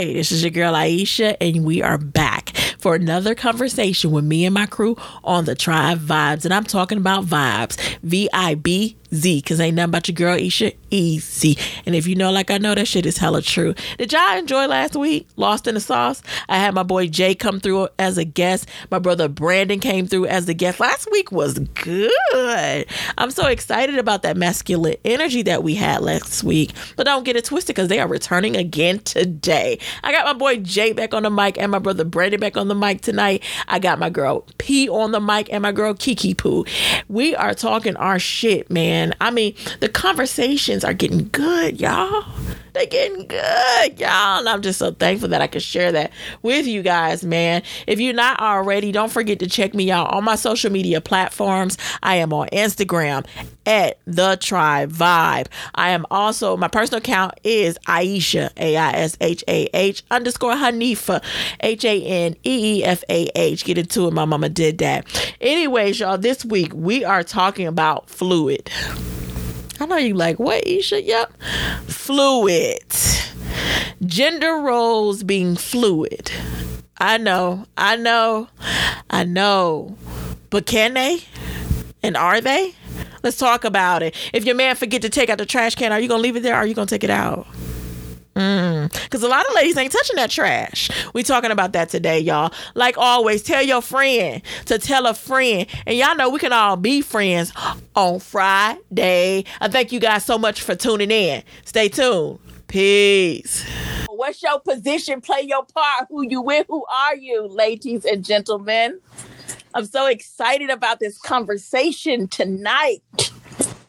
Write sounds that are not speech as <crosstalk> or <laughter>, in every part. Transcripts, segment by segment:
Hey, this is your girl Aisha, and we are back for another conversation with me and my crew on the Tribe Vibz. And I'm talking about vibes, V I B Z, because ain't nothing about your girl Isha easy. And if you know, like I know, that shit is hella true. Did y'all enjoy last week? Lost in the Sauce? I had my boy Jay come through as a guest. My brother Brandon came through as a guest. Last week was good. I'm so excited about that masculine energy that we had last week. But don't get it twisted because they are returning again today. I got my boy Jay back on the mic and my brother Brandon back on the mic tonight. I got my girl P on the mic and my girl Kiki Poo. We are talking our shit, man. I mean, the conversations are getting good, y'all. They getting good, y'all. And I'm just so thankful that I can share that with you guys, man. If you're not already, don't forget to check me out on my social media platforms. I am on Instagram at the Tribe Vibe. I am also my personal account is Aishah A I S H A H underscore Haneefah H A N E E F A H. Get into it. My mama did that. Anyways, y'all, this week we are talking about fluid. I know you like what Isha? Yep. Fluid. Gender roles being fluid. I know, I know, I know. But can they? And are they? Let's talk about it. If your man forget to take out the trash can, are you gonna leave it there? Or are you gonna take it out? Mm. Because a lot of ladies ain't touching that trash. We talking about that today, y'all. Like always, tell your friend to tell a friend. And y'all know we can all be friends on Friday. I thank you guys so much for tuning in. Stay tuned. Peace. What's your position? Play your part. Who you with? Who are you, ladies and gentlemen? I'm so excited about this conversation tonight.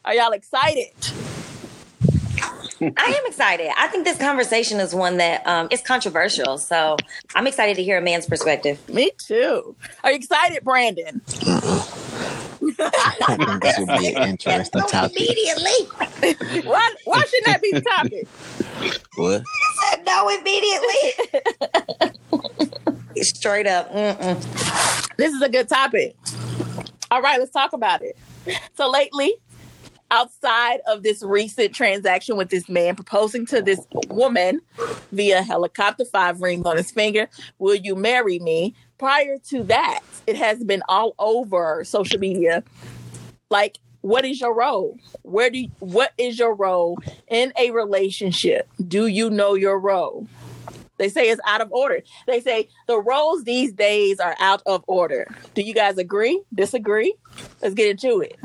Are y'all excited? I am excited. I think this conversation is one that um, is controversial. So I'm excited to hear a man's perspective. Me too. Are you excited, Brandon? I think this would be an <laughs> interesting topic. Immediately. Why, why shouldn't that be the topic? What? said no immediately. <laughs> Straight up. Mm-mm. This is a good topic. All right, let's talk about it. So lately, outside of this recent transaction with this man proposing to this woman via helicopter, five rings on his finger, will you marry me? Prior to that, it has been all over social media. Like, what is your role? Where do you, what is your role in a relationship? Do you know your role? They say it's out of order. They say the roles these days are out of order. Do you guys agree? Disagree? Let's get into it.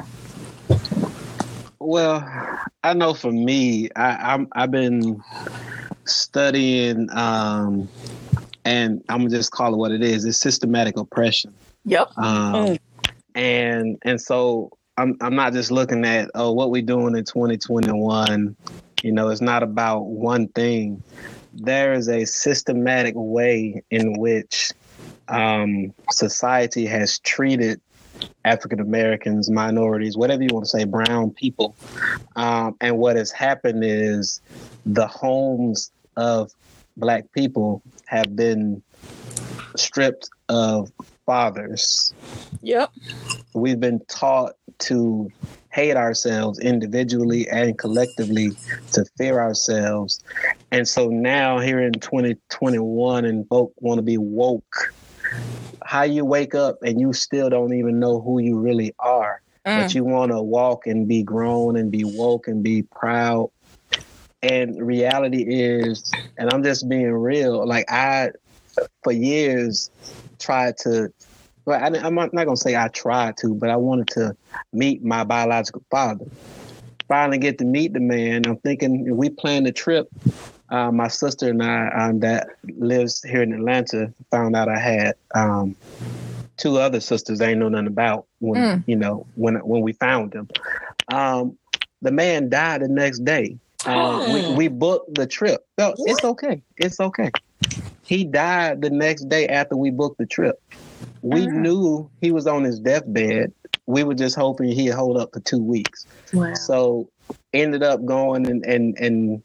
Well, I know for me, I, I'm I've been studying, um, and I'm gonna just call it what it is. It's systematic oppression, Yep. um, Mm. and and so I'm I'm not just looking at oh what we're doing in 2021. You know, it's not about one thing. There is a systematic way in which um, society has treated African Americans, minorities, whatever you want to say, brown people. Um, and what has happened is the homes of black people have been stripped of fathers. Yep. We've been taught to hate ourselves individually and collectively, to fear ourselves. And so now, here in 2021, and folk want to be woke. How you wake up and you still don't even know who you really are, but mm. you want to walk and be grown and be woke and be proud. And reality is, and I'm just being real, like I, for years, tried to, well, I, I'm not going to say I tried to, but I wanted to meet my biological father. Finally get to meet the man. I'm thinking if we plan a trip, uh, my sister and I um, that lives here in Atlanta found out I had um, two other sisters I ain't know nothing about when Mm. you know when when we found them. Um, the man died the next day. Uh, <gasps> we, we booked the trip. No, it's okay. It's okay. He died the next day after we booked the trip. We Ah. knew he was on his deathbed. We were just hoping he'd hold up for two weeks. Wow. So ended up going and, and, and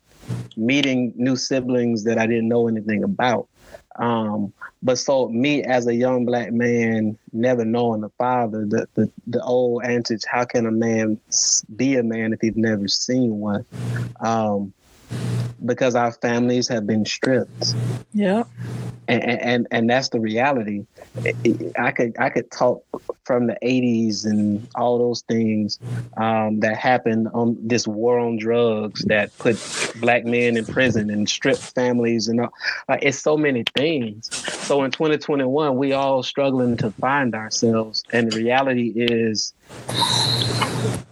meeting new siblings that I didn't know anything about. Um, but so me as a young black man, never knowing a father, the, the, the old antics, how can a man be a man if he's never seen one? Um, because our families have been stripped. Yeah. and and, and that's the reality. I could I could talk from the '80s and all those things um, that happened on this war on drugs that put black men in prison and stripped families and all. Like it's so many things. So in 2021, we all struggling to find ourselves, and the reality is,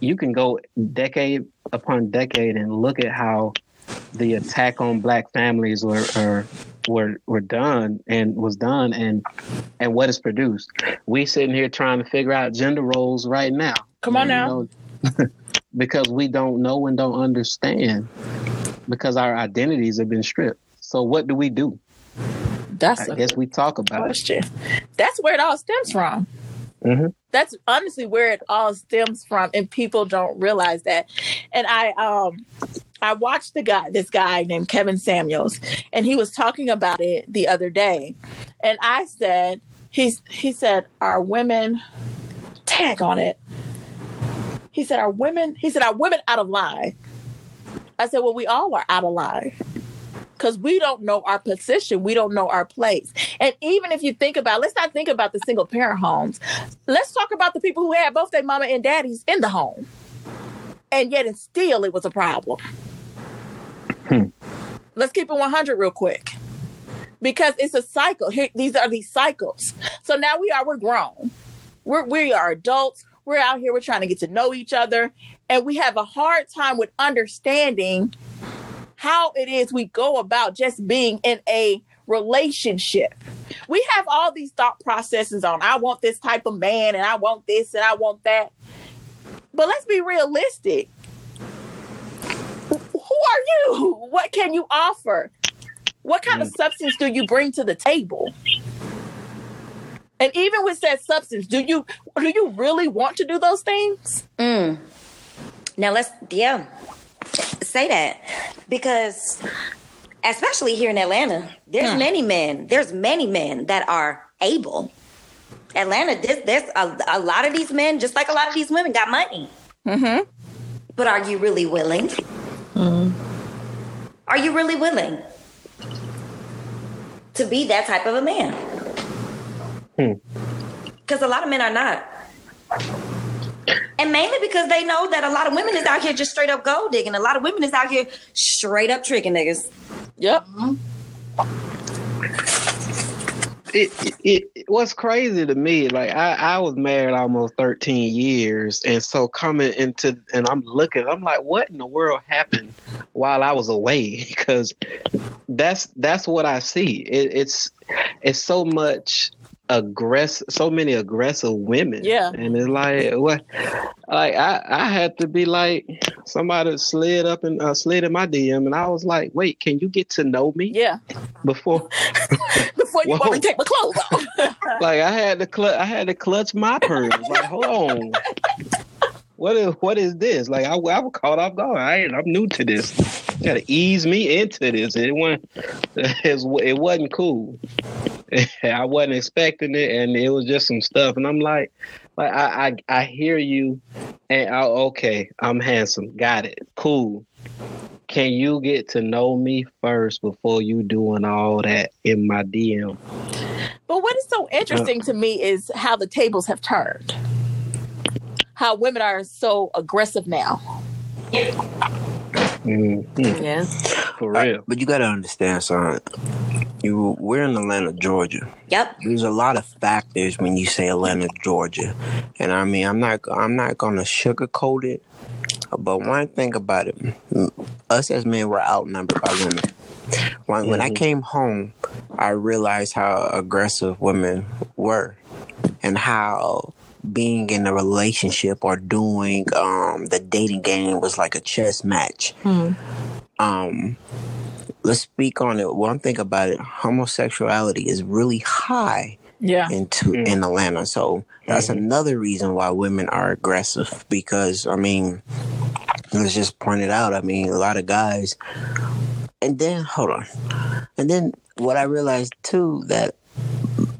you can go decade upon decade and look at how the attack on black families were, were were were done and was done and and what is produced. We sitting here trying to figure out gender roles right now. Come on now. know, <laughs> because we don't know and don't understand because our identities have been stripped. So what do we do? That's I guess we talk about it. question. That's where it all stems from. Mhm. That's honestly where it all stems from, and people don't realize that. And I um I watched the guy, this guy named Kevin Samuels, and he was talking about it the other day. And I said, he's he said, Are women tag on it? He said, Are women he said, Are women out of line? I said, Well, we all are out of line. Because we don't know our position, we don't know our place. And even if you think about, let's not think about the single parent homes. Let's talk about the people who had both their mama and daddies in the home. And yet, and still, it was a problem. Hmm. Let's keep it 100 real quick. Because it's a cycle. Here, these are these cycles. So now we are, we're grown. We're, we are adults. We're out here, we're trying to get to know each other. And we have a hard time with understanding how it is we go about just being in a relationship. We have all these thought processes on I want this type of man and I want this and I want that. But let's be realistic. Who are you? What can you offer? What kind of substance do you bring to the table? And even with that substance, do you do you really want to do those things? Mm. Now let's yeah say that because especially here in Atlanta, there's Hmm. many men. There's many men that are able. Atlanta, this, there's a, a lot of these men, just like a lot of these women, got money. Mm-hmm. But are you really willing? Are you really willing to be that type of a man? Hmm. Because a lot of men are not. And mainly because they know that a lot of women is out here just straight up gold digging. A lot of women is out here straight up tricking niggas. Yep. Mm-hmm. It, it, it what's crazy to me like I, I was married almost 13 years and so coming into and i'm looking i'm like what in the world happened while i was away <laughs> because that's that's what i see it, it's it's so much aggressive so many aggressive women Yeah. and it's like what like i i had to be like somebody slid up and uh, slid in my dm and i was like wait can you get to know me Yeah. before <laughs> Before you Whoa. want to take my clothes off. <laughs> like I had to clutch, I had to clutch my pearls. Like, hold on, what is what is this? Like, I, I was caught off guard. I ain't, I'm new to this. You got to ease me into this. It wasn't, it wasn't cool. <laughs> I wasn't expecting it, and it was just some stuff. And I'm like, like I I, I hear you, and I, okay, I'm handsome. Got it. Cool. Can you get to know me first before you doing all that in my DM? But what is so interesting to me is how the tables have turned. How women are so aggressive now. Mhm. Yeah. For real. But you gotta understand, son. You we're in Atlanta, Georgia. Yep. There's a lot of factors when you say Atlanta, Georgia, and I mean I'm not I'm not gonna sugarcoat it. But one thing about it, us as men were outnumbered by women. When, when I Mhm. came home, I realized how aggressive women were, and how being in a relationship or doing um, the dating game was like a chess match. Um, let's speak on it. One thing about it, homosexuality is really high Yeah. into Mm. in Atlanta. So that's Mhm. another reason why women are aggressive because I mean let's just point it out. I mean a lot of guys and then hold on. And then what I realized too that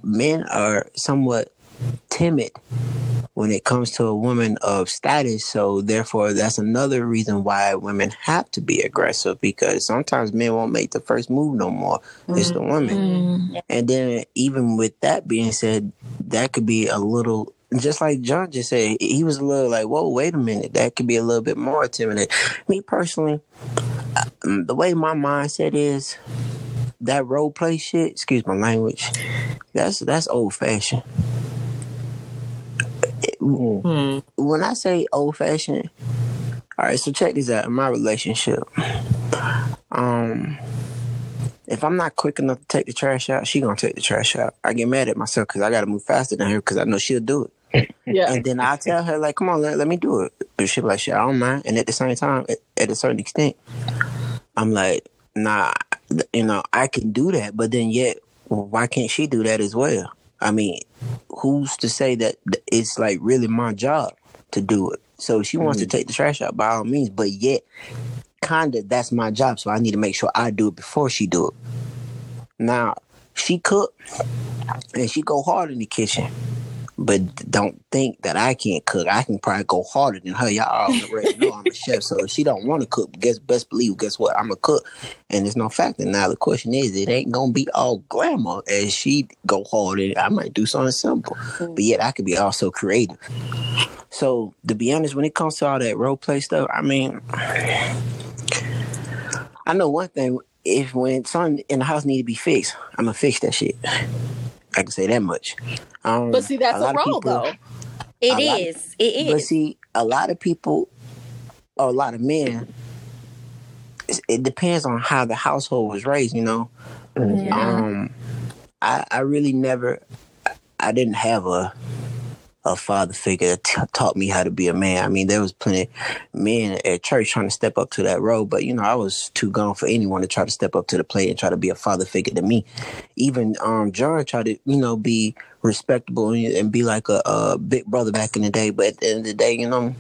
men are somewhat timid when it comes to a woman of status. So therefore, that's another reason why women have to be aggressive because sometimes men won't make the first move no more. It's the woman. Mm. And then even with that being said, that could be a little just like John just said, he was a little like, whoa, wait a minute, that could be a little bit more intimidating. Me personally, um, the way my mindset is, that role play shit, excuse my language, that's that's old fashioned. Mm. When I say old fashioned, all right, so check this out. In my relationship, um, if I'm not quick enough to take the trash out, she gonna take the trash out. I get mad at myself because I gotta move faster than her because I know she'll do it. Yeah. And then I tell her like, "Come on, let, let me do it." But she like, "Shit, I don't mind." And at the same time, at, at a certain extent, I'm like, "Nah, you know, I can do that." But then yet, why can't she do that as well? I mean, who's to say that it's like really my job to do it? So she wants to hmm. take the trash out by all means, but yet, kinda that's my job. So I need to make sure I do it before she do it. Now she cook and she go hard in the kitchen. But don't think that I can't cook. I can probably go harder than her. Y'all already know I'm a chef, so if she don't want to cook, guess best believe, guess what? I'm a cook, and it's no factor. Now the question is, it ain't gonna be all glamour as she go hard. And I might do something simple, but yet I could be also creative. So to be honest, when it comes to all that role play stuff, I mean, I know one thing. If when something in the house need to be fixed, I'm gonna fix that shit. I can say that much. Um, But see, that's a, lot of role people- though. It A lot of- is. But see, a lot of people, or a lot of men, it depends on how the household was raised. You know, um, I I really never, I didn't have a a father figure that t- taught me how to be a man. I mean, there was plenty of men at church trying to step up to that role, but you know, I was too gone for anyone to try to step up to the plate and try to be a father figure to me. Even um, John tried to, you know, be respectable and, and be like a, a big brother back in the day, but at the end of the day, you know,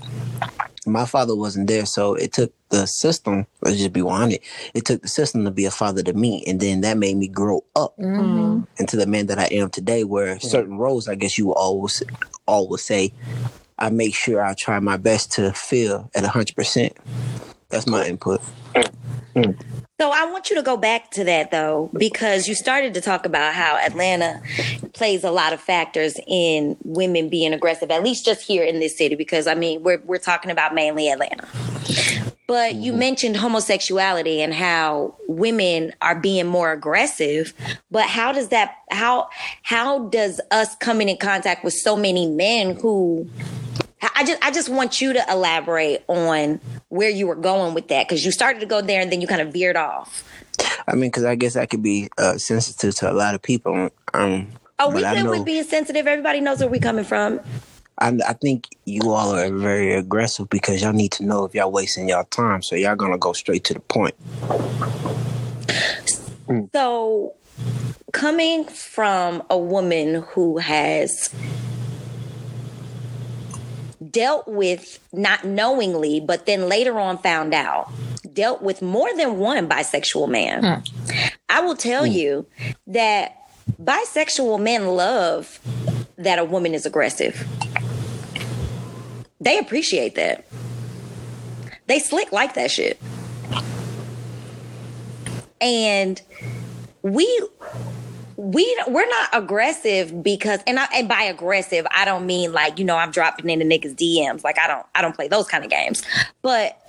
my father wasn't there, so it took the system. Let's just be 100. It took the system to be a father to me, and then that made me grow up Mm-hmm. into the man that I am today. Where certain roles, I guess you will always always say, I make sure I try my best to feel at hundred percent. That's my input. Mm, mm. So I want you to go back to that though, because you started to talk about how Atlanta plays a lot of factors in women being aggressive, at least just here in this city, because I mean we're we're talking about mainly Atlanta. But you mm-hmm. mentioned homosexuality and how women are being more aggressive. But how does that how how does us coming in contact with so many men who I just I just want you to elaborate on where you were going with that because you started to go there and then you kind of veered off. I mean, because I guess I could be uh, sensitive to a lot of people. Um, Oh, we but I good know- with being sensitive. Everybody knows where we're coming from. I, I think you all are very aggressive because y'all need to know if y'all wasting y'all time, so y'all gonna go straight to the point. So, coming from a woman who has dealt with not knowingly, but then later on found out, dealt with more than one bisexual man, hmm. I will tell hmm. you that bisexual men love that a woman is aggressive. They appreciate that. They slick like that shit. And we we we're not aggressive because and I, and by aggressive I don't mean like you know I'm dropping in the niggas DMs like I don't I don't play those kind of games. But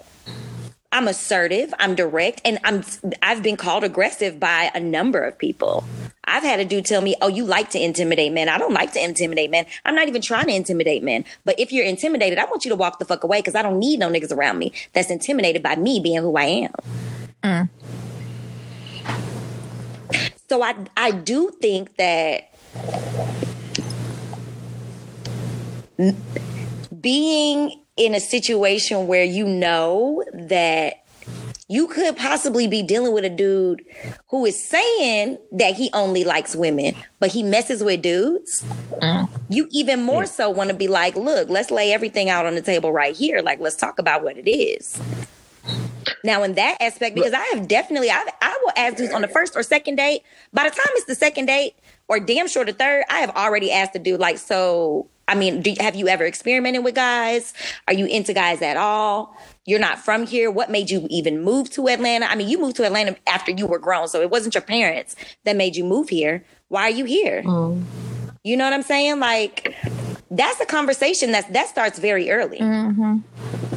I'm assertive I'm direct and I'm I've been called aggressive by a number of people. I've had a dude tell me oh you like to intimidate men. I don't like to intimidate men. I'm not even trying to intimidate men. But if you're intimidated I want you to walk the fuck away because I don't need no niggas around me that's intimidated by me being who I am mm. So I I do think that being in a situation where you know that you could possibly be dealing with a dude who is saying that he only likes women, but he messes with dudes. Mm. You even more so want to be like, look, let's lay everything out on the table right here. Like, let's talk about what it is. Now, in that aspect, because I have definitely, I, I will ask dudes on the first or second date. By the time it's the second date, or damn sure the third, I have already asked the dude, like, so, I mean, do, have you ever experimented with guys? Are you into guys at all? You're not from here. What made you even move to Atlanta? I mean, you moved to Atlanta after you were grown, so it wasn't your parents that made you move here. Why are you here? Mm. You know what I'm saying? Like, that's a conversation that that starts very early. Mm-hmm.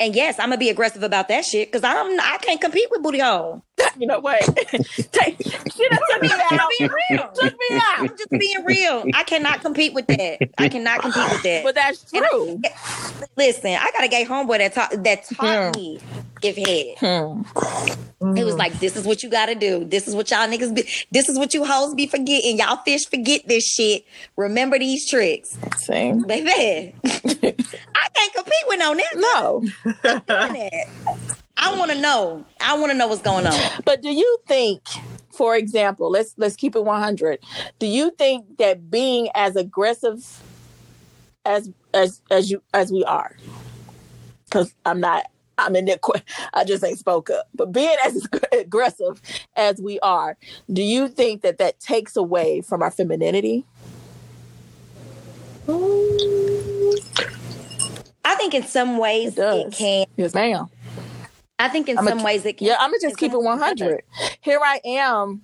And yes, I'm gonna be aggressive about that shit because I'm I can't compete with booty hole. <laughs> You know what? <laughs> Take she done took me out. Being real. <laughs> Took me out. I'm just being real. I cannot compete with that. I cannot compete with that. But that's true. I, listen, I got a gay homeboy that taught that taught hmm. me give head. Hmm. It was like, this is what you gotta do. This is what y'all niggas be. This is what you hoes be forgetting. Y'all fish forget this shit. Remember these tricks. Same. Baby. I can't compete with no niggas. No. I want to know. I want to know what's going on. But do you think, for example, let's let's keep it 100. Do you think that being as aggressive as as as you as we are, because I'm not. I'm in there. <laughs> I just ain't spoke up. But being as <laughs> aggressive as we are, do you think that that takes away from our femininity? I think in some ways it, it can. Yes, ma'am. I think in I'm some a, ways it can. Yeah, I'm gonna just keep it 100. Here I am,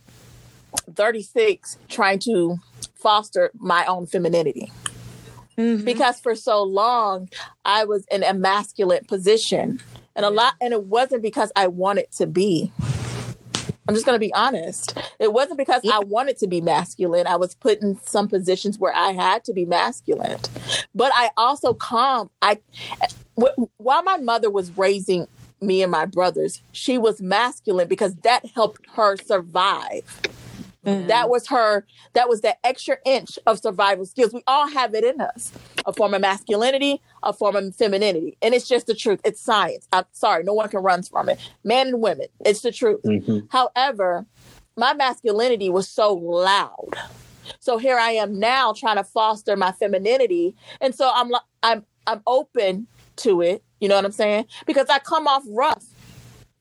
36, trying to foster my own femininity. Mm-hmm. Because for so long I was in a masculine position. And a lot and it wasn't because I wanted to be. I'm just going to be honest. It wasn't because yeah. I wanted to be masculine. I was put in some positions where I had to be masculine. But I also calm. I while my mother was raising me and my brothers, she was masculine because that helped her survive. Mm-hmm. That was her, that was that extra inch of survival skills. We all have it in us a form of masculinity, a form of femininity. And it's just the truth. It's science. I'm sorry, no one can run from it. Men and women, it's the truth. Mm-hmm. However, my masculinity was so loud. So here I am now trying to foster my femininity. And so I'm I'm I'm open to it you know what I'm saying? Because I come off rough.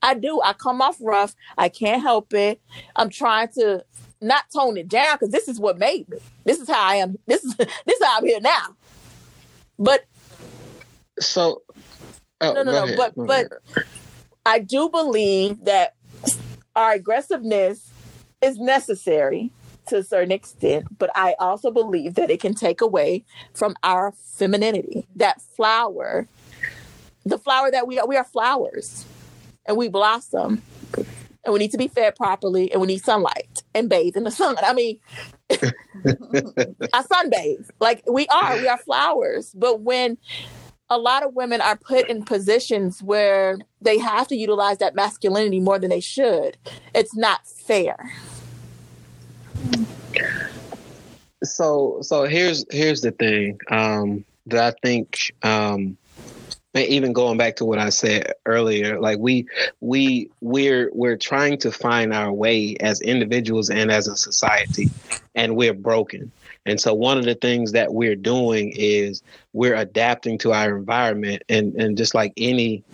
I do. I come off rough. I can't help it. I'm trying to not tone it down because this is what made me. This is how I am. This is <laughs> this is how I'm here now. But so oh, no, no, no. Ahead. But but ahead. I do believe that our aggressiveness is necessary to a certain extent, but I also believe that it can take away from our femininity. That flower the flower that we are, we are flowers and we blossom and we need to be fed properly and we need sunlight and bathe in the sun. I mean, <laughs> I sunbathe. Like we are, we are flowers. But when a lot of women are put in positions where they have to utilize that masculinity more than they should, it's not fair. So so here's here's the thing um, that I think um, even going back to what I said earlier, like we we we're we're trying to find our way as individuals and as a society, and we're broken. And so one of the things that we're doing is we're adapting to our environment, and and just like any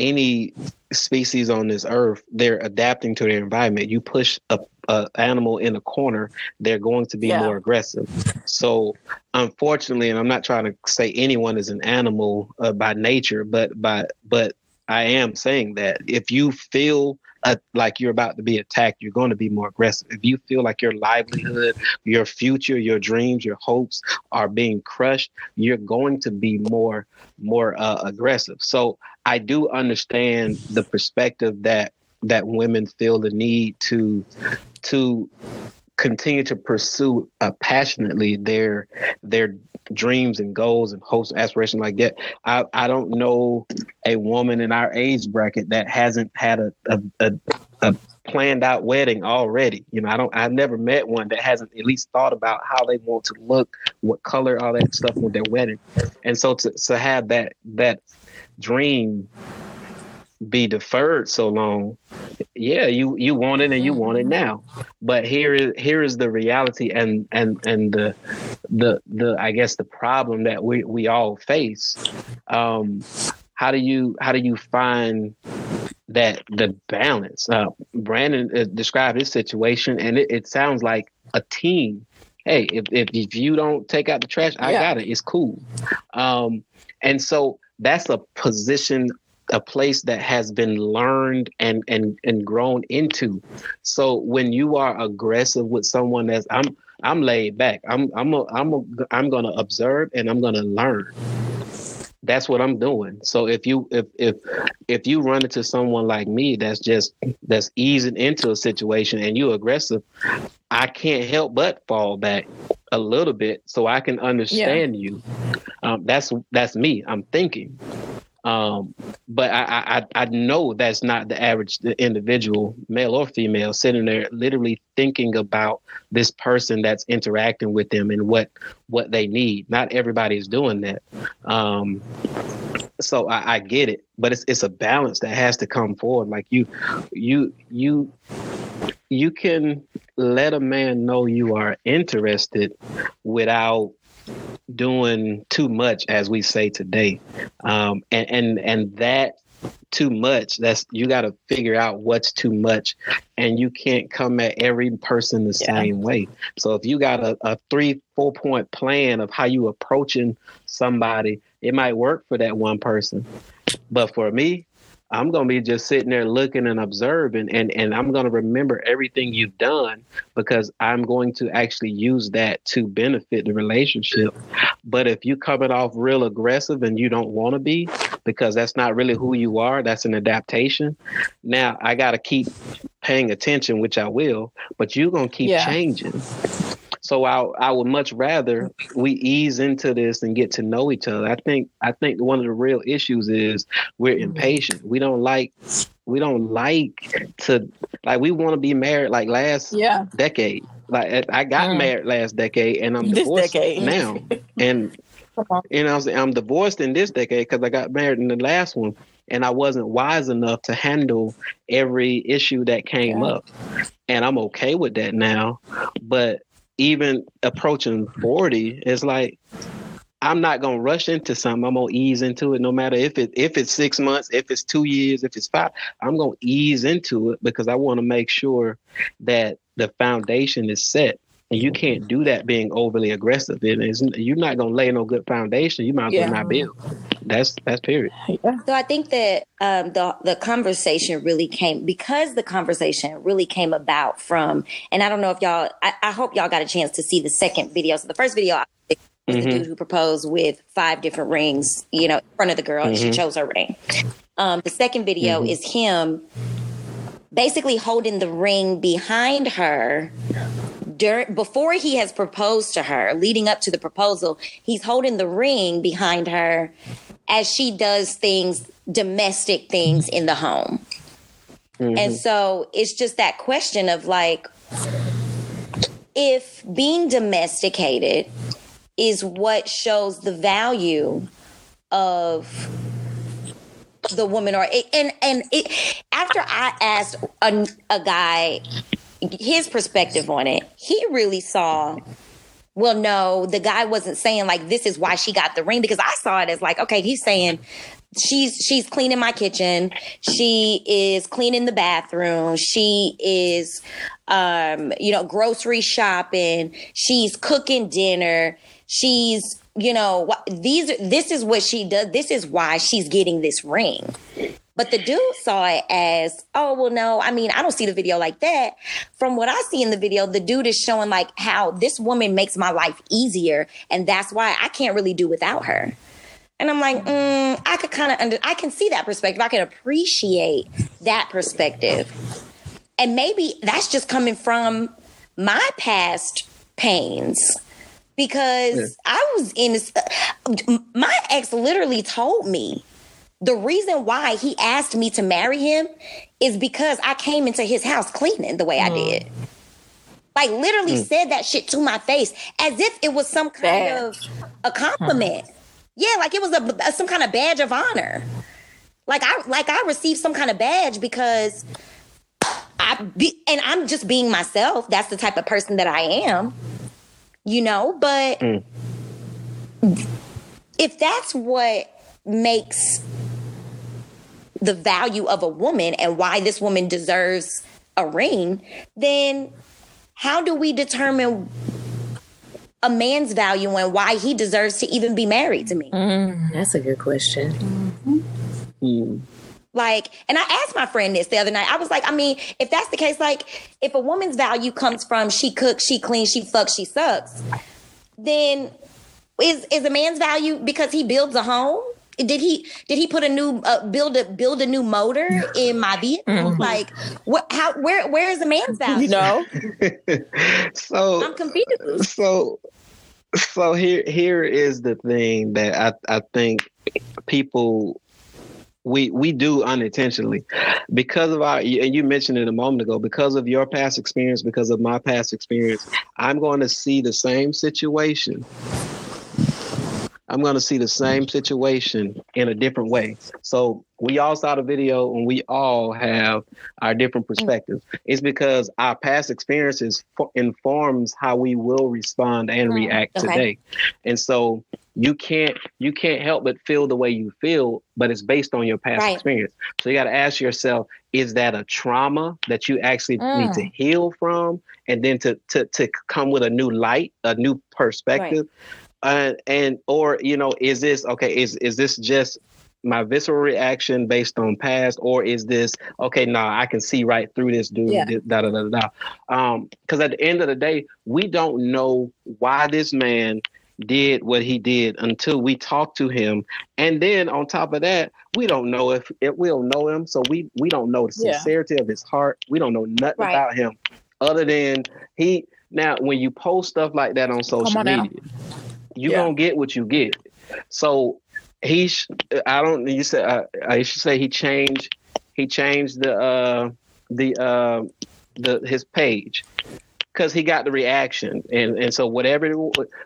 any species on this earth, they're adapting to their environment. You push a, a animal in a corner, they're going to be yeah. more aggressive. So, unfortunately, and I'm not trying to say anyone is an animal uh, by nature, but by but I am saying that if you feel uh, like you're about to be attacked, you're going to be more aggressive. If you feel like your livelihood, your future, your dreams, your hopes are being crushed, you're going to be more more uh, aggressive. So I do understand the perspective that that women feel the need to to continue to pursue uh, passionately their their dreams and goals and hopes and aspirations like that. I, I don't know a woman in our age bracket that hasn't had a, a, a, a planned out wedding already. You know, I don't I've never met one that hasn't at least thought about how they want to look, what color, all that stuff with their wedding. And so to to have that that dream be deferred so long yeah you you want it and you want it mm-hmm. now but here is here is the reality and and and the the the i guess the problem that we we all face um how do you how do you find that the balance. Uh, Brandon uh, described his situation, and it, it, sounds like a team. Hey, if, if, if you don't take out the trash, I yeah. got it. It's cool. Um, and so that's a position a place that has been learned and and and grown into. So when you are aggressive with someone that's I'm I'm laid back. I'm I'm a, I'm a, I'm going to observe and I'm going to learn. That's what I'm doing. So if you if if if you run into someone like me that's just that's easing into a situation and you aggressive, I can't help but fall back a little bit so I can understand yeah. you. Um, that's that's me. I'm thinking. Um, but I, I I know that's not the average individual, male or female, sitting there literally thinking about this person that's interacting with them and what what they need. Not everybody is doing that. Um, so I, I get it, but it's it's a balance that has to come forward. Like you, you, you, you can let a man know you are interested without doing too much, as we say today, um, and and and that too much that's you got to figure out what's too much and you can't come at every person the yeah. same way. So if you got a, a three four point plan of how you approaching somebody it might work for that one person. But for me I'm going to be just sitting there looking and observing, and, and I'm going to remember everything you've done because I'm going to actually use that to benefit the relationship. But if you come it off real aggressive and you don't want to be, because that's not really who you are, that's an adaptation. Now I got to keep paying attention, which I will, but you're going to keep yeah. changing. So I I would much rather we ease into this and get to know each other. I think I think one of the real issues is we're mm-hmm. impatient. We don't like we don't like to like we want to be married like last yeah. decade. Like I got mm. married last decade and I'm <laughs> this divorced decade. now. <laughs> and you know, I'm divorced in this decade because I got married in the last one, and I wasn't wise enough to handle every issue that came yeah. up. And I'm okay with that now. But even approaching 40, it's like I'm not gonna rush into something. I'm gonna ease into it, no matter if it if it's six months, if it's two years, if it's five. I'm gonna ease into it because I want to make sure that the foundation is set. And you can't do that being overly aggressive. It is you're not gonna lay no good foundation. You might as yeah. well not build. That's that's period. So I think that um, the the conversation really came because the conversation really came about from, and I don't know if y'all. I, I hope y'all got a chance to see the second video. So the first video was mm-hmm. the dude who proposed with five different rings, you know, in front of the girl, mm-hmm. and she mm-hmm. chose her ring. Um, the second video mm-hmm. is him basically holding the ring behind her during before he has proposed to her, leading up to the proposal, he's holding the ring behind her as she does things, domestic things in the home. Mm-hmm. And so it's just that question of like, if being domesticated is what shows the value of the woman or and and it, after I asked a, a guy his perspective on it, he really saw well, no, the guy wasn't saying like this is why she got the ring because I saw it as like, okay, he's saying she's she's cleaning my kitchen, she is cleaning the bathroom, she is um, you know, grocery shopping, she's cooking dinner, she's you know, these this is what she does. This is why she's getting this ring. But the dude saw it as, oh, well, no, I mean, I don't see the video like that. From what I see in the video, the dude is showing like how this woman makes my life easier. And that's why I can't really do without her. And I'm like, mm, I could kind of under, I can see that perspective. I can appreciate that perspective. And maybe that's just coming from my past pains because yeah. I was in this, my ex literally told me the reason why he asked me to marry him is because I came into his house cleaning the way mm. I did. Like literally mm. said that shit to my face as if it was some kind Bad. of a compliment. Mm. Yeah, like it was a, a, some kind of badge of honor. Like I like I received some kind of badge because I be, and I'm just being myself. That's the type of person that I am. You know, but mm. if that's what makes the value of a woman and why this woman deserves a ring, then how do we determine a man's value and why he deserves to even be married to me? Mm, that's a good question. Mm-hmm. Mm. Like, and I asked my friend this the other night. I was like, I mean, if that's the case, like, if a woman's value comes from she cooks, she cleans, she fucks, she sucks, then is is a man's value because he builds a home? Did he did he put a new uh, build a build a new motor in my vehicle? Mm-hmm. Like, what? How? Where? Where is the man's value? <laughs> You know. <laughs> so I'm confused. So so here here is the thing that I I think people we we do unintentionally because of our and you mentioned it a moment ago because of your past experience because of my past experience i'm going to see the same situation i'm going to see the same situation in a different way so we all saw the video and we all have our different perspectives it's because our past experiences informs how we will respond and mm, react okay. today and so you can't you can't help but feel the way you feel but it's based on your past right. experience so you got to ask yourself is that a trauma that you actually mm. need to heal from and then to to to come with a new light a new perspective right. Uh, and or you know is this okay is is this just my visceral reaction based on past, or is this okay? Nah, I can see right through this dude. Yeah. Da da da da. Um, because at the end of the day, we don't know why this man did what he did until we talk to him. And then on top of that, we don't know if, if we don't know him. So we we don't know the sincerity yeah. of his heart. We don't know nothing right. about him other than he now when you post stuff like that on social on media, you yeah. gonna get what you get. So he sh- I don't you said uh, I should say he changed he changed the uh the uh the his page because he got the reaction, and and so whatever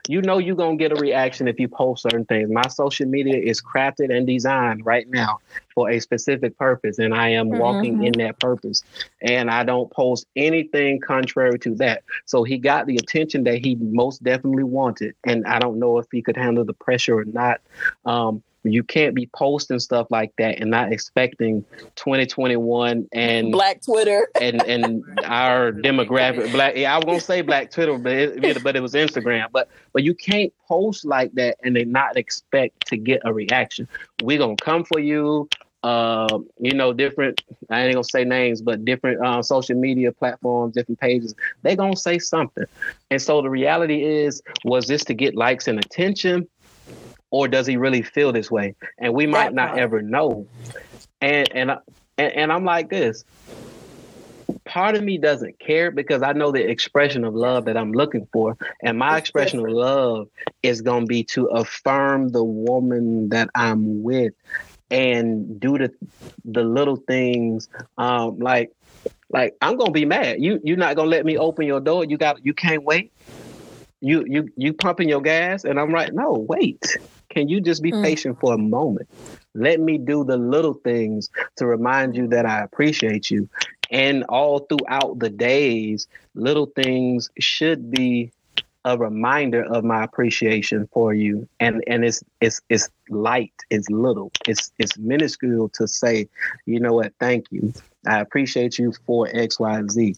you know, you're gonna get a reaction if you post certain things. My social media is crafted and designed right now for a specific purpose, and I am walking mm-hmm. in that purpose. And I don't post anything contrary to that. So he got the attention that he most definitely wanted, and I don't know if he could handle the pressure or not. Um, you can't be posting stuff like that and not expecting 2021 and black Twitter and and our <laughs> demographic black. Yeah, I was gonna say black Twitter, but it, but it was Instagram. But but you can't post like that and they not expect to get a reaction. We're gonna come for you. Uh, you know, different. I ain't gonna say names, but different uh, social media platforms, different pages. They gonna say something, and so the reality is, was this to get likes and attention? Or does he really feel this way? And we might not ever know. And and and, and I'm like this. Part of me doesn't care because I know the expression of love that I'm looking for. And my it's expression different. of love is going to be to affirm the woman that I'm with and do the the little things um like like I'm gonna be mad. You you're not gonna let me open your door. You got you can't wait. You you you pumping your gas, and I'm like, no, wait. Can you just be mm. patient for a moment? Let me do the little things to remind you that I appreciate you. And all throughout the days, little things should be a reminder of my appreciation for you. And and it's it's it's light, it's little, it's it's minuscule to say, you know what, thank you. I appreciate you for X, Y, and Z.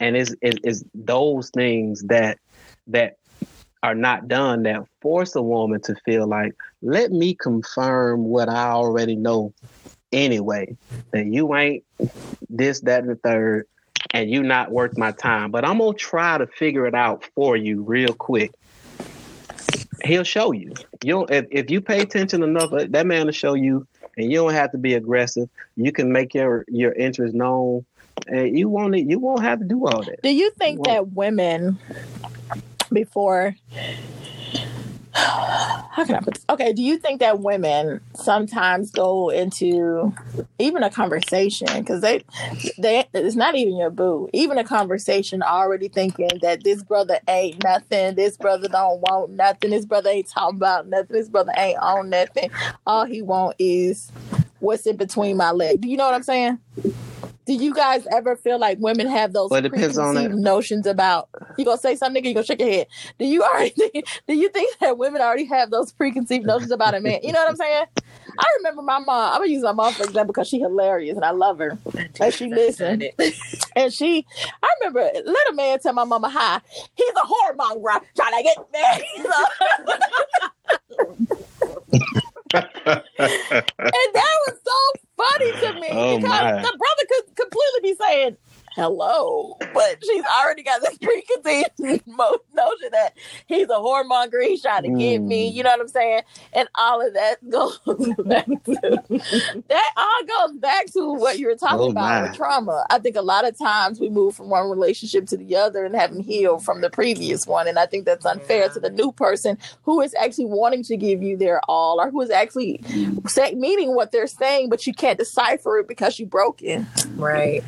And it's, it's those things that that are not done that force a woman to feel like, let me confirm what I already know anyway. That you ain't this, that, and the third, and you not worth my time. But I'm gonna try to figure it out for you real quick. He'll show you. You if, if you pay attention enough, uh, that man will show you, and you don't have to be aggressive. You can make your your interest known, and you won't you won't have to do all that. Do you think you that women before how can I put this? Okay, do you think that women sometimes go into even a conversation because they, they, it's not even your boo, even a conversation already thinking that this brother ain't nothing, this brother don't want nothing, this brother ain't talking about nothing, this brother ain't on nothing. All he want is what's in between my legs. Do you know what I'm saying? do you guys ever feel like women have those Well, it depends on preconceived it. notions about you gonna say something you gonna shake your head. Do you already think, <laughs> do you think that women already have those preconceived notions about a man? You know what i'm saying? I remember my mom i'm gonna use my mom for example because she's hilarious and i love her. And she listened <laughs> and she i remember let a man tell my mama hi. He's a whoremonger trying to get married <laughs> and that was so funny to me Oh, because my. the brother could completely be saying hello, but she's already got this <laughs> preconceived notion that he's a whoremonger, he's trying to get me, Mm. you know what I'm saying? And all of that <laughs> goes back to that all goes back to what you were talking Oh, about my. with trauma. I think a lot of times we move from one relationship to the other and haven't healed from the previous one. And I think that's unfair to the new person who is actually wanting to give you their all or who is actually say, meaning what they're saying, but you can't decipher it because you broke it. Right.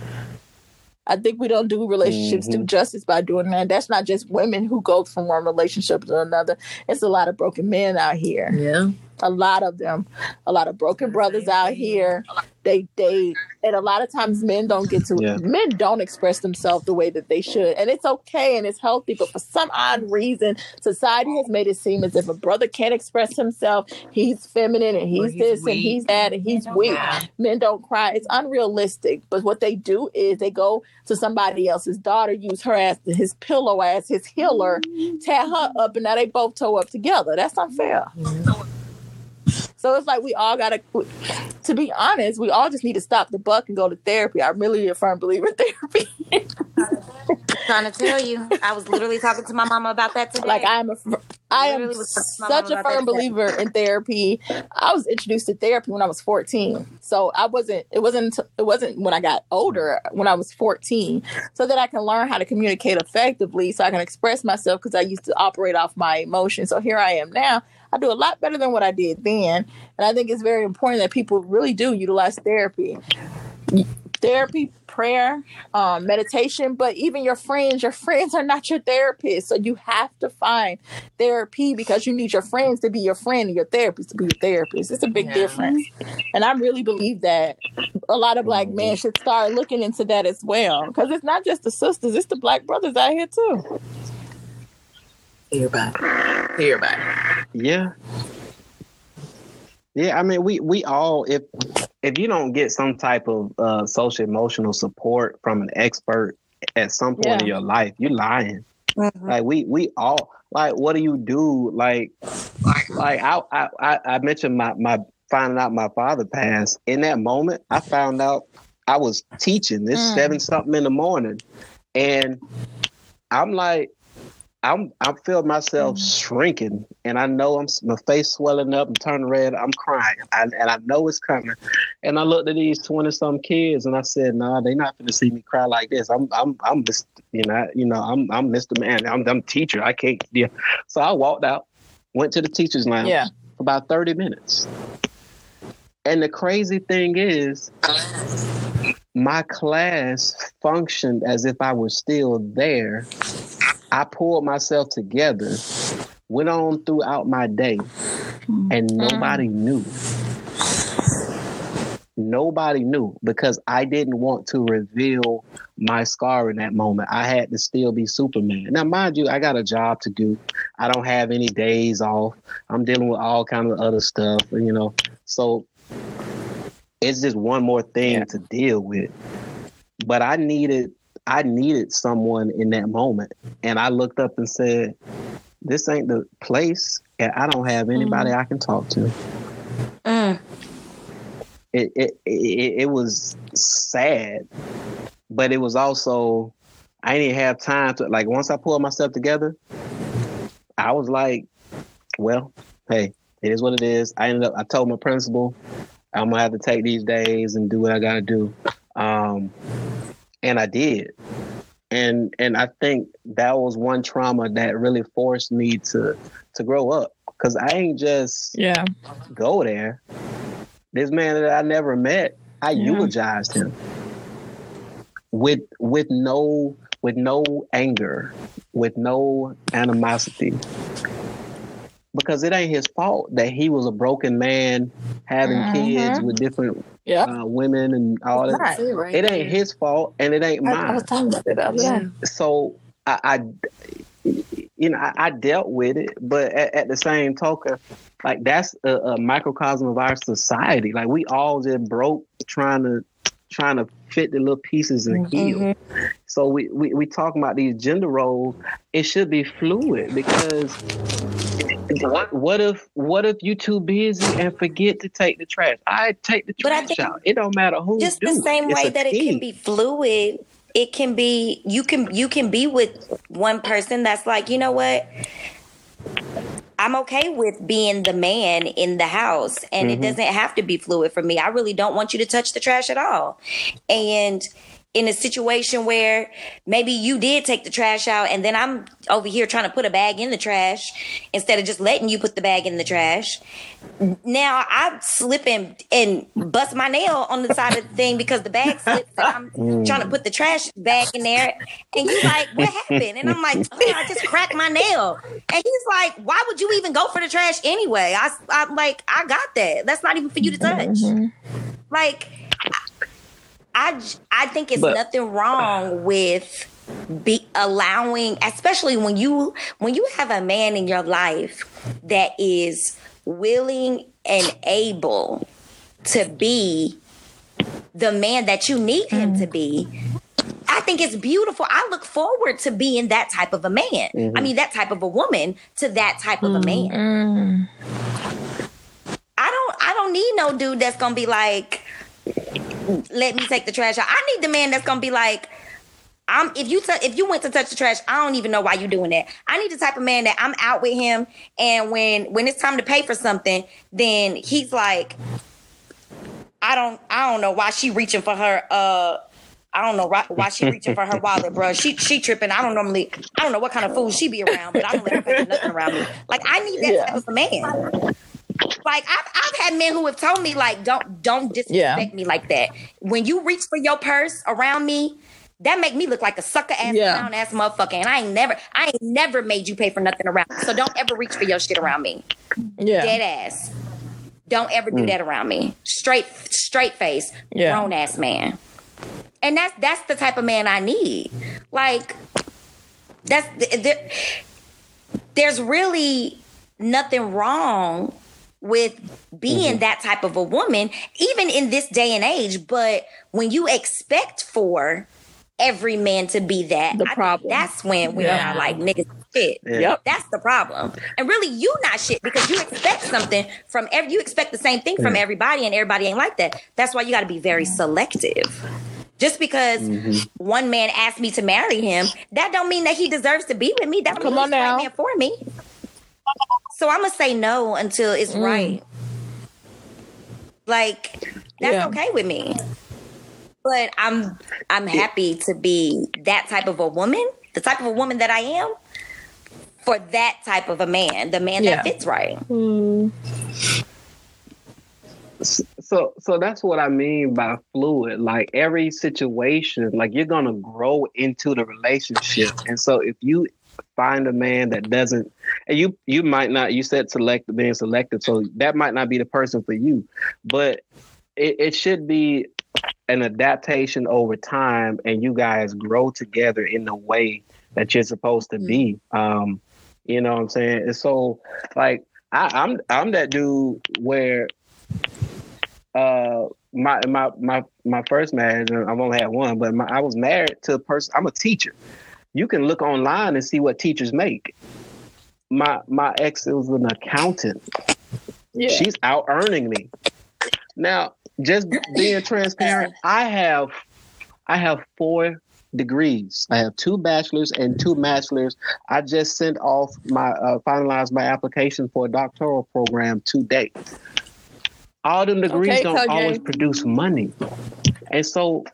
I think we don't do relationships do Mhm. justice by doing that. That's not just women who go from one relationship to another. It's a lot of broken men out here. Yeah. A lot of them. A lot of broken brothers out here. They they and a lot of times men don't get to Yeah. men don't express themselves the way that they should. And it's okay and it's healthy, but for some odd reason, society has made it seem as if a brother can't express himself, he's feminine and he's, he's this and he's that and he's weak men don't cry. It's unrealistic. But what they do is they go to somebody else's daughter, use her as his pillow, as his healer, tear her up, and now they both toe up together. That's unfair. So it's like we all gotta. To be honest, we all just need to stop the buck and go to therapy. I'm really a firm believer in <laughs> therapy. trying to tell you. I was literally talking to my mama about that today. like I'm a, I am Literally was talking to my such a firm believer in therapy. I was introduced to therapy when I was 14, so I wasn't. It wasn't. It wasn't when I got older. When I was 14, so that I can learn how to communicate effectively, so I can express myself because I used to operate off my emotions. So here I am now. I do a lot better than what I did then, and I think it's very important that people really do utilize therapy therapy, prayer, um, meditation, but even your friends, your friends are not your therapist. So you have to find therapy because you need your friends to be your friend and your therapist to be your therapist. It's a big Yeah. difference. And I really believe that a lot of black men should start looking into that as well. Because it's not just the sisters, it's the black brothers out here too. Everybody. Everybody. Yeah. Yeah, I mean we we all if if you don't get some type of uh social emotional support from an expert at some point in your life, you're lying. Mhm. Like we we all like what do you do? Like like I I I, I mentioned my my finding out my father passed. In that moment, I found out I was teaching this Mm. seven something in the morning, and I'm like. I'm I feel myself mm-hmm. shrinking, and I know I'm my face swelling up and turning red. I'm crying, I, and I know it's coming. And I looked at these twenty some kids, and I said, nah, they not going to see me cry like this. I'm I'm I'm just you know you know I'm I'm Mr. Man. I'm I'm teacher. I can't yeah." So I walked out, went to the teachers lounge Yeah. for about thirty minutes. And the crazy thing is, my class functioned as if I was still there. I pulled myself together, went on throughout my day, and mm. nobody mm. knew. Nobody knew because I didn't want to reveal my scar in that moment. I had to still be Superman. Now, mind you, I got a job to do. I don't have any days off. I'm dealing with all kind of other stuff, you know. So it's just one more thing Yeah. to deal with. But I needed I needed someone in that moment. And I looked up and said, This ain't the place and I don't have anybody I can talk to. Mm. It it, it it was sad, but it was also I didn't have time to like once I pulled myself together, I was like, Well, hey, it is what it is. I ended up I told my principal I'm gonna have to take these days and do what I gotta do. Um, and I did. And and I think that was one trauma that really forced me to to grow up. Cause I ain't just Yeah. go there. This man that I never met, I Yeah. eulogized him with with no with no anger, with no animosity. Because it ain't his fault that he was a broken man having Mhm. kids with different Yeah. uh, women and all It's that. not. It ain't his fault, and it ain't I, I mine. was talking about it the other day. so I, I you know, I, I dealt with it, but at, at the same token, like that's a, a microcosm of our society. Like we all just broke trying to trying to fit the little pieces and heal. So we, we we talking about these gender roles. It should be fluid because what if what if you too busy and forget to take the trash? I take the But I trash think out. It don't matter who. just do the same It's way that it can be fluid it can be you can you can be with one person that's like you know what i'm okay with being the man in the house and Mm-hmm. it doesn't have to be fluid for me i really don't want you to touch the trash at all and in a situation where maybe you did take the trash out and then I'm over here trying to put a bag in the trash instead of just letting you put the bag in the trash. Now I slip and, and bust my nail on the side of the thing because the bag slips and I'm <laughs> trying to put the trash bag in there. And you like, what <laughs> happened? And I'm like, oh, I just cracked my nail. And he's like, why would you even go for the trash anyway? I, I'm like, I got that. That's not even for you to touch. Mm-hmm. Like, I I think it's But- nothing wrong with be allowing, especially when you when you have a man in your life that is willing and able to be the man that you need him to be. I think it's beautiful. I look forward to being that type of a man. I mm-hmm. mean, that type of a woman to that type of a man. Mm-hmm. I don't. I don't need no dude that's gonna be like, let me take the trash out. I need the man that's gonna be like, I'm if you tou- if you went to touch the trash, I don't even know why you're doing that. I need the type of man that I'm out with him, and when when it's time to pay for something, then he's like, I don't I don't know why she reaching for her uh. I don't know why, she reaching for her <laughs> wallet, bro. She she tripping. I don't normally. I don't know what kind of fool she be around, but I don't let her nothing around me. Like I need that Yeah. type of a man. Like I've I've had men who have told me like don't don't disrespect Yeah. me like that. When you reach for your purse around me, that make me look like a sucker ass Yeah. clown ass motherfucker. And I ain't never I ain't never made you pay for nothing around me. So don't ever reach for your shit around me. Yeah. Dead ass. Don't ever do hmm. that around me. Straight straight face, Yeah. grown ass man. And that's that's the type of man I need. Like that's there, there's really nothing wrong with being mm-hmm. that type of a woman, even in this day and age. But when you expect for every man to be that, The problem. that's when we Yeah. are like niggas shit. Yeah. Yep. That's the problem. And really, you not shit because you expect something from every. You expect the same thing from everybody, and everybody ain't like that. That's why you got to be very selective. Just because mm-hmm. one man asked me to marry him, that don't mean that he deserves to be with me. That don't Come mean on he's the right now. man for me. So I'm gonna say no until it's Mm. right. Like that's Yeah. okay with me. But I'm I'm happy to be that type of a woman, the type of a woman that I am, for that type of a man, the man Yeah. that fits right. so so that's what I mean by fluid. Like every situation, like you're gonna grow into the relationship. And so if you find a man that doesn't and you you might not you said select being selected, so that might not be the person for you. But it, it should be an adaptation over time and you guys grow together in the way that you're supposed to be. Um, you know what I'm saying? And so like I, I'm I'm that dude where uh my my my my first marriage I've only had one, but my, I was married to a person. I'm a teacher. You can look online and see what teachers make. My my ex was an accountant. Yeah. She's out earning me. Now, just being transparent, I have I have four degrees. I have two bachelors and two masters. I just sent off my uh, finalized my application for a doctoral program today. All them degrees Okay, don't Kanye. always produce money, and so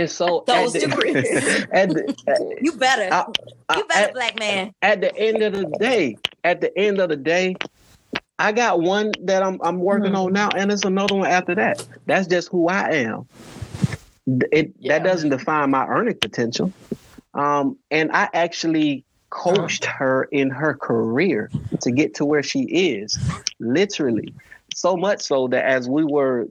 and so <laughs> Those at the, degrees. <laughs> at the, <laughs> You better. I- I- you better, at- black man. at the end of the day, at the end of the day, I got one that I'm I'm working on now, and it's another one after that. That's just who I am. It Yeah. that doesn't define my earning potential. Um, and I actually coached her in her career to get to where she is, literally. so much so that as we were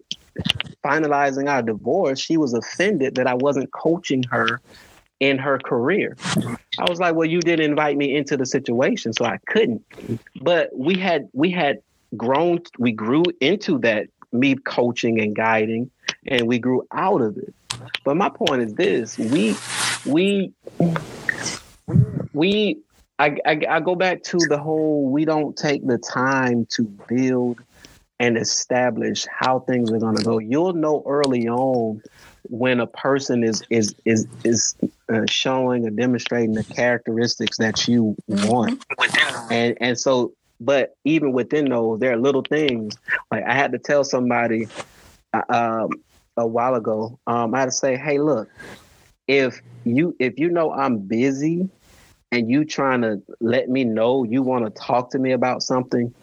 finalizing our divorce, she was offended that I wasn't coaching her in her career. I was like, "Well, you didn't invite me into the situation, so I couldn't." But we had we had grown we grew into that me coaching and guiding and we grew out of it. But my point is this, we we we I, I, I go back to the whole we don't take the time to build and establish how things are going to go. You'll know early on when a person is is is is uh, showing or demonstrating the characteristics that you want, and and so. But even within those, there are little things. Like I had to tell somebody uh, um, a while ago. Um, I had to say, "Hey, look, if you if you know I'm busy and you trying to let me know you want to talk to me about something."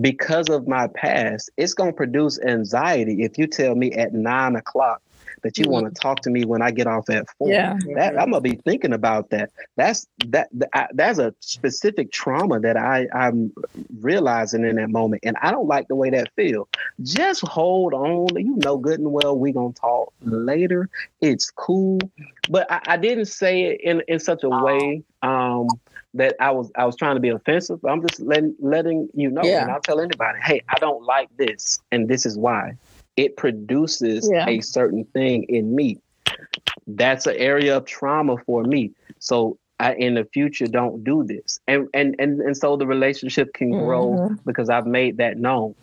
Because of my past, it's going to produce anxiety if you tell me at nine o'clock that you want to talk to me when I get off at four. Yeah. That, I'm gonna be thinking about that. That's that. I, that's a specific trauma that I I'm realizing in that moment, and I don't like the way that feel. Just hold on. You know good and well we gonna talk later. It's cool, but I, I didn't say it in in such a way. Um, that I was I was trying to be offensive. I'm just letting letting you know, Yeah. and I'll tell anybody, hey, I don't like this, and this is why. It produces Yeah. a certain thing in me. That's an area of trauma for me. So I, in the future, don't do this, and and and and so the relationship can grow Mhm. because I've made that known.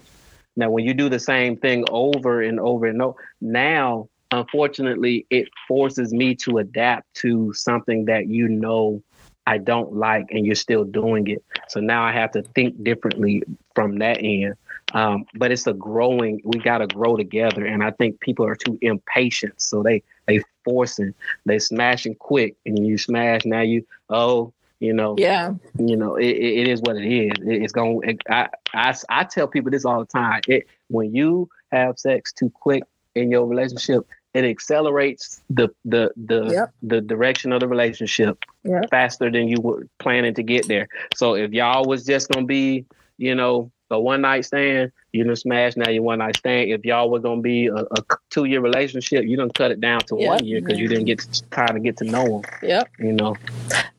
Now, when you do the same thing over and over and over, now unfortunately, it forces me to adapt to something that you know I don't like, and you're still doing it. So now I have to think differently from that end. Um, but it's a growing. We got to grow together, and I think people are too impatient, so they they forcing, they smashing quick, and you smash now. You oh, you know, Yeah. you know, it, it is what it is. It, it's going. It, I, I I tell people this all the time. It when you have sex too quick in your relationship, it accelerates the the the Yep. the direction of the relationship Yep. faster than you were planning to get there. So if y'all was just gonna be, you know, a one night stand, you done smash now your one night stand. If y'all were gonna be a, a two year relationship, you done cut it down to Yep. one year because you didn't get time to kind of get to know them. Yep. You know,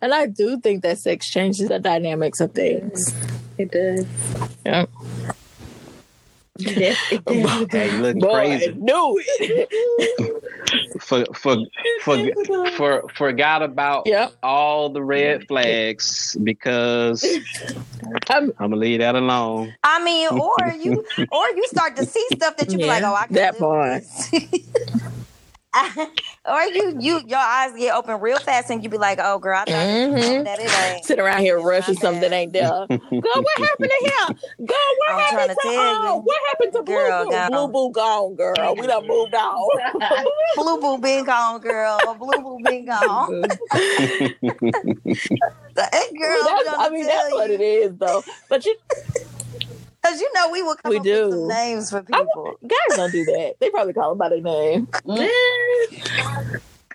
And I do think that sex changes the dynamics of things. It does. Yeah. Yes, it hey, look Boy, crazy. knew it. <laughs> For for for for forgot about Yep. all the red flags because <laughs> I'm, I'm gonna leave that alone. I mean, or you, <laughs> or you start to see stuff that you be like, oh, I can that live part. With <laughs> or you, you, your eyes get open real fast, and you be like, oh, girl, I thought Mhm. that it ain't. Sit around here rushing something that ain't there. Girl, what <laughs> happened to him? Girl, what I'm happened trying to, to tell oh, you. what happened to Girl, Blue Boo? gone. Blue Boo gone, girl. We done moved on. <laughs> Blue boo been gone, girl. Blue boo been gone. That girl, that's, I mean, that's what it is, though. But you Because you know we will come We up do. with some names for I- people. guys don't do that. They probably call them by their name.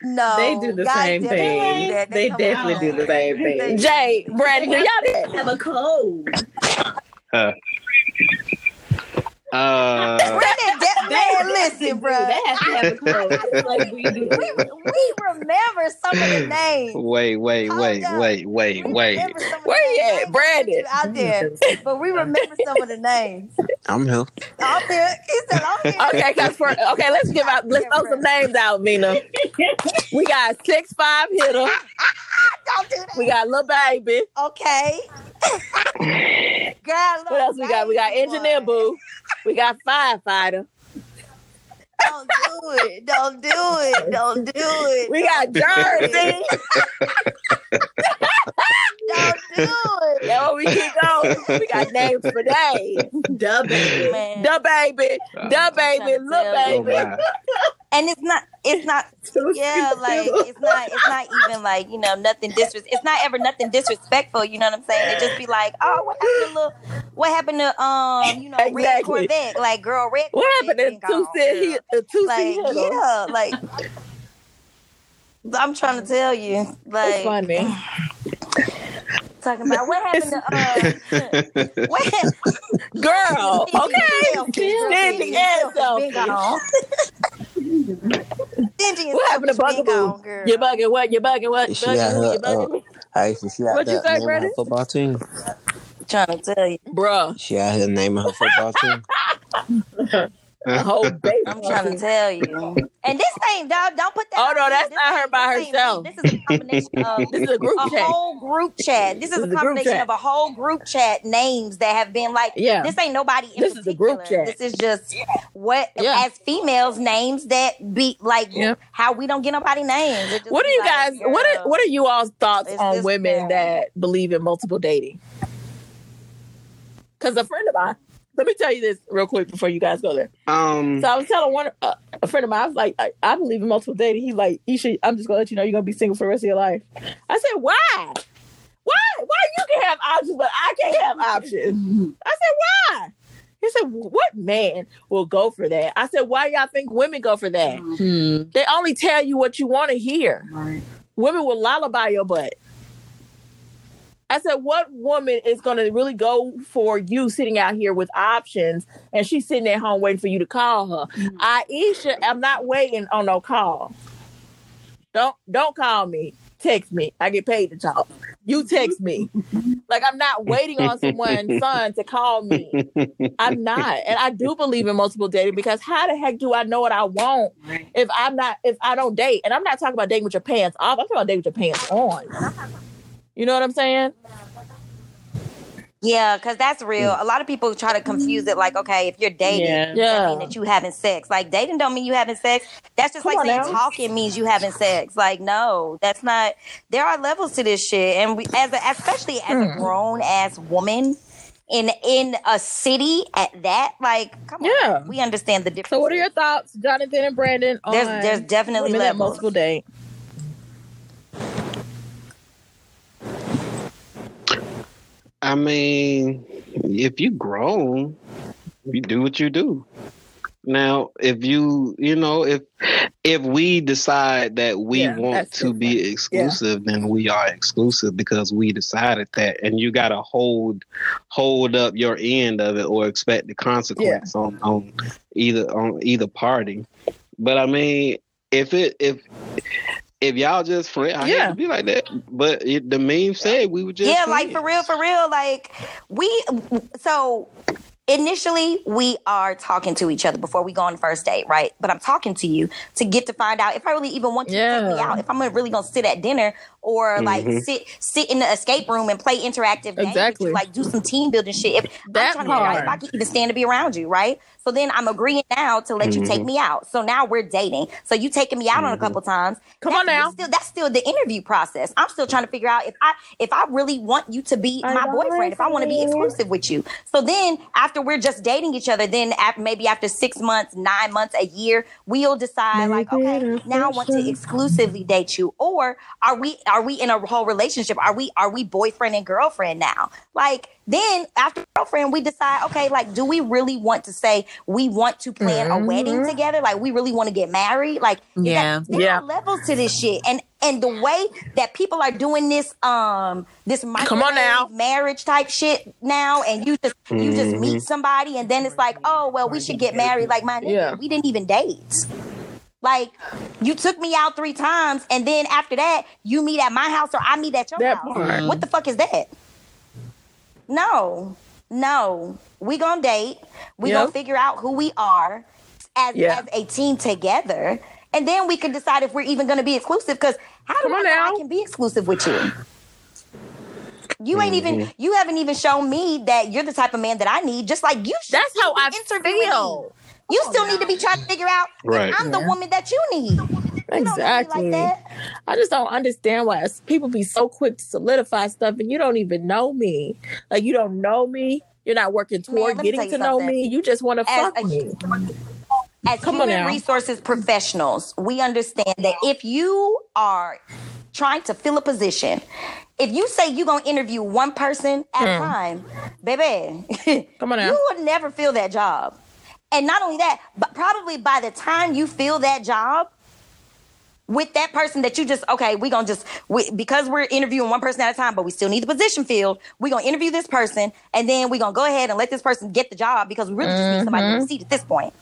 no, they do the guys same thing. do that. They definitely up do the same thing. Jay, Brandon, do y'all that? have a code. Uh, <laughs> Brandon, de- man, listen, bro. They have to have a code. Just like we. <laughs> We, we remember some of the names. wait, wait, Hold wait, up. wait, wait, We wait. remember some of the Where names. you at, ain't gonna put Brandon? Out there, but we remember some of the names. I'm here. I'm here. He said, I'm here. Okay, cause for okay, let's give out let's throw some names out, Mina. We got six five hitter. <laughs> Don't do that. We got little baby. Okay. <laughs> Girl, What else we got? We got engineer boy. boo. We got firefighter. Don't do it. Don't do it. Don't do it. We got Jersey. <laughs> Don't do it. That's what we keep going. We got names for days. <laughs> Dub baby. Man. The baby, oh, the baby, trying to little tell. Oh, baby. my. And it's not it's not yeah, like it's not it's not even like, you know, nothing disres it's not ever nothing disrespectful, you know what I'm saying? It just be like, oh, what happened to little what happened to um, you know, red Corvette? Like girl, red What happened to two gone, seat he the two Like, yeah, like I'm trying to tell you. It's Like. Talking about what happened to uh <laughs> what Girl, okay. Stingy <laughs> and Been selfish. gone. Stingy and What happened to selfish been Bugaboo? girl. You bugging what? You bugging what? Is she Bugging out who? here? You bugging Uh, me? she out What you there say, naming Brandon? football team? Trying to tell you. Bruh, She had out here naming her football team. <laughs> a <laughs> whole baby. I'm trying to tell you. And this thing, dog, don't put that. Oh, no, that's This not her by this herself. This is a combination of <laughs> This is a group a chat. whole group chat. This is This a is a combination chat. of a whole group chat names that have been like. Yeah. This ain't nobody. In This is a group particular. chat. This is just what Yeah. as females names that be like Yeah. how we don't get nobody names. What are you like, guys? What are what are you all's thoughts It's on women guy. that believe in multiple dating? Because a friend of mine. Let me tell you this real quick before you guys go there. Um, So I was telling one uh, a friend of mine, I was like, I, I believe in multiple dating. He's like, you should. I'm just gonna let you know you're gonna be single for the rest of your life. I said, why? Why? Why you can have options, but I can't have options? I said, why? He said, what man will go for that? I said, why y'all think women go for that? Hmm. They only tell you what you want to hear. Right. Women will lullaby your butt. I said, what woman is going to really go for you sitting out here with options and she's sitting at home waiting for you to call her? Mm-hmm. Aishah, I'm not waiting on no call. Don't don't call me. Text me. I get paid to talk. You text me. Like I'm not waiting on someone's <laughs> son to call me. I'm not. And I do believe in multiple dating because how the heck do I know what I want if I'm not if I don't date? And I'm not talking about dating with your pants off. I'm talking about dating with your pants on. You know what I'm saying? Yeah, because that's real. A lot of people try to confuse it like, okay, if you're dating, Yeah. that Yeah. mean that you having sex. Like dating don't mean you having sex. That's just Come like saying now. talking means you having sex. Like no, that's not. There are levels to this shit, and we, as a, especially as a Hmm. grown ass woman in in a city at that, like come on, Yeah. we understand the difference. So what are your thoughts, Jonathan and Brandon? On There's- there's definitely that levels. multiple date. I mean, if you grown, you do what you do. Now, if you, you know, if if we decide that we Yeah, want to be exclusive, then we are exclusive because we decided that, and you got to hold hold up your end of it or expect the consequence on on either on either party. But I mean, if it if if y'all just friend, I hate Yeah. to be like that, but it, the meme said we were just yeah, like for real, for real. Like we, so initially we are talking to each other before we go on the first date, right? But I'm talking to you to get to find out if I really even want you to take me out, if I'm really gonna sit at dinner or like Mhm. sit sit in the escape room and play interactive games, Exactly. you, like do some team building shit. If That I'm trying to figure if. I can even stand to be around you, right? So then I'm agreeing now to let you take me out. So now we're dating. So you taking me out on a couple times. Come on That's- now. Still, that's still the interview process. I'm still trying to figure out if I if I really want you to be I my boyfriend, if I want to be exclusive with you. So then after we're just dating each other, then after, maybe after six months, nine months, a year, we'll decide like, okay, now I want to exclusively date you, or are we are we in a whole relationship? Are we are we boyfriend and girlfriend now? Like then after girlfriend, we decide, okay, like do we really want to say we want to plan a wedding Mhm. together? Like we really want to get married? Like is that- Yeah. there Yeah. are levels to this shit, and and the way that people are doing this um this Come on now. marriage type shit now, and you just you just meet somebody, and then it's like, oh well, we should get married. Like my nigga, Yeah. we didn't even date. Like you took me out three times, and then after that, you meet at my house or I meet at your That house. part. What the fuck is that? No, no. We gonna date. We Yep. gonna figure out who we are as Yeah. as a team together, and then we can decide if we're even gonna be exclusive. Because how do Come I know now. I can be exclusive with you? You ain't Mm-hmm. even you haven't even shown me that you're the type of man that I need. Just like you should. That's how I interviewing me. feel. You still need to be trying to figure out if Right. I'm the woman that you need. You don't know me Exactly. Like. I just don't understand why people be so quick to solidify stuff and you don't even know me. Like you don't know me. You're not working toward me getting to know something. me. You just want to fuck a- me. as Come human resources professionals, we understand that if you are trying to fill a position, if you say you're gonna interview one person at a Hmm. time, baby, <laughs> Come on now. you would never fill that job. And not only that, but probably by the time you fill that job, with that person that you just okay we're gonna just we, because we're interviewing one person at a time but we still need the position filled we're gonna interview this person and then we're gonna go ahead and let this person get the job because we really just need somebody in the seat at this point.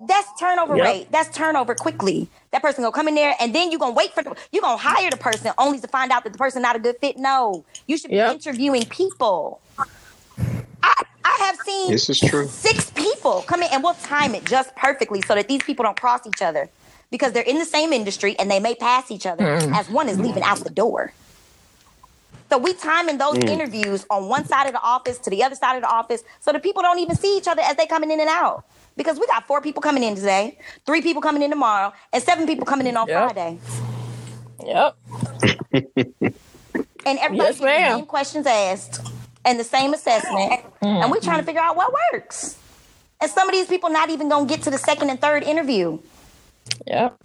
That's turnover Yep. rate. That's turnover quickly. That person gonna come in there and then you gonna wait for the, you gonna hire the person only to find out that the person not a good fit. No. You should be interviewing people. I, I have seen This is true. six people come in and we'll time it just perfectly so that these people don't cross each other because they're in the same industry and they may pass each other mm. as one is leaving out the door. So we timing those mm. interviews on one side of the office to the other side of the office so that people don't even see each other as they coming in and out. Because we got four people coming in today, three people coming in tomorrow, and seven people coming in on Yep. Friday. Yep. And everybody Yes, gets the same questions asked and the same assessment. And we're trying to mm-hmm. figure out what works. And some of these people not even gonna get to the second and third interview. Yep.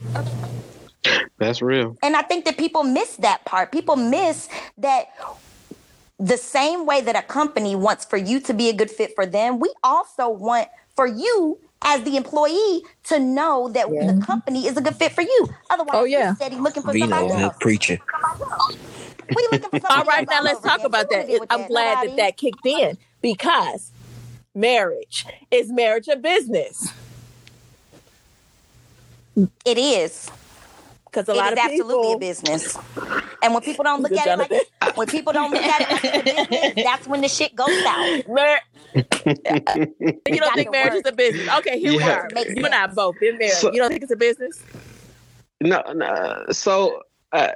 That's real. And I think that people miss that part. People miss that the same way that a company wants for you to be a good fit for them, we also want for you as the employee to know that the company is a good fit for you. Otherwise, Oh, yeah. you steady looking for Vino somebody else. preaching. We looking for <laughs> All right, now let's talk again. about What do we that. do I'm glad Nobody? that that kicked in because marriage is marriage a business? It is. Because a It lot is of absolutely a <laughs> business. And when people don't look Good at it like Jonathan. when people don't look at it like a business, <laughs> that's when the shit goes south. Mar- you don't think marriage work. is a business? Okay, here we are. You and I both been married. So- you don't think it's a business? No, no. So, uh,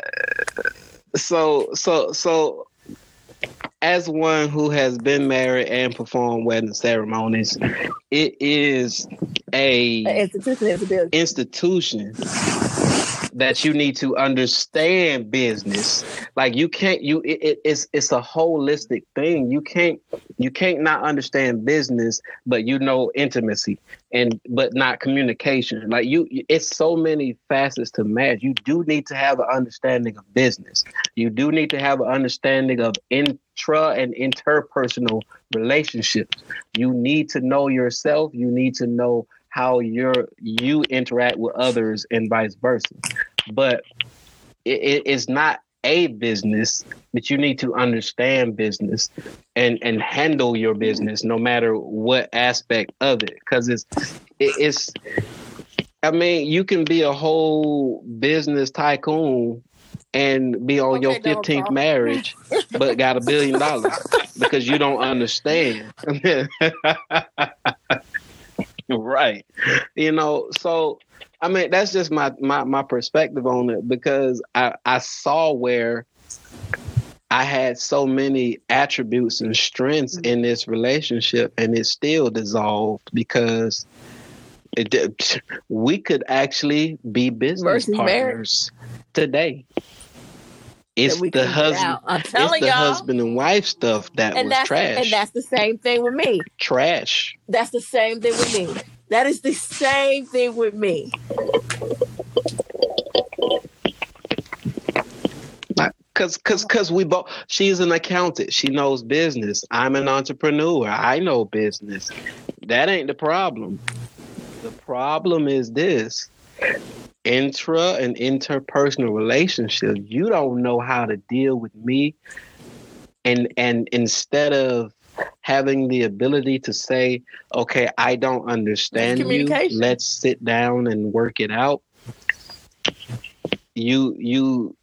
so, so, so, as one who has been married and performed wedding ceremonies, it is a institution is a business. institution that you need to understand business. Like you can't you it, it- it's it's a holistic thing. You can't you can't not understand business but you know intimacy and but not communication. Like you it's so many facets to match. you do need to have an understanding of business. You do need to have an understanding of intra and interpersonal relationships. You need to know yourself. You need to know how you're you interact with others and vice versa. But it, it- it's not a business but you need to understand business and and handle your business no matter what aspect of it. Because it's it, it's i mean you can be a whole business tycoon and be on your Okay, Donald 15th marriage but got a billion dollars because you don't understand <laughs> <laughs> right. You know so i mean that's just my my, my perspective on it because i i saw where i had so many attributes and strengths mm-hmm. in this relationship and it still dissolved because it <laughs> we could actually be business Versus marriage. partners today it's the husband. I'm it's the husband and wife stuff that and was that's trash and that's the same thing with me. trash That's the same thing with me. That is the same thing with me. Cause, cause, cause we both. She's an accountant. She knows business. I'm an entrepreneur. I know business. That ain't the problem. The problem is this: intra and interpersonal relationships. You don't know how to deal with me, and and instead of having the ability to say, "Okay, I don't understand you. Let's sit down and work it out." You you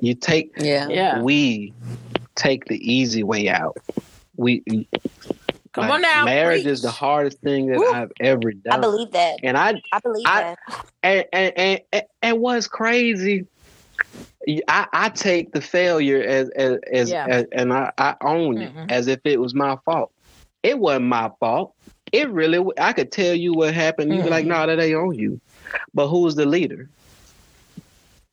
you take Yeah. Yeah. we take the easy way out. We Come like, on now. Marriage preach. is the hardest thing that Woo. I've ever done. I believe that. and I I believe I- that. and and, and and and what's crazy, I, I take the failure as as, as, Yeah. as- and I, I own it Mhm. as if it was my fault. It wasn't my fault. It really. I could tell you what happened. You'd be like. "No, that ain't on you." But who's the leader?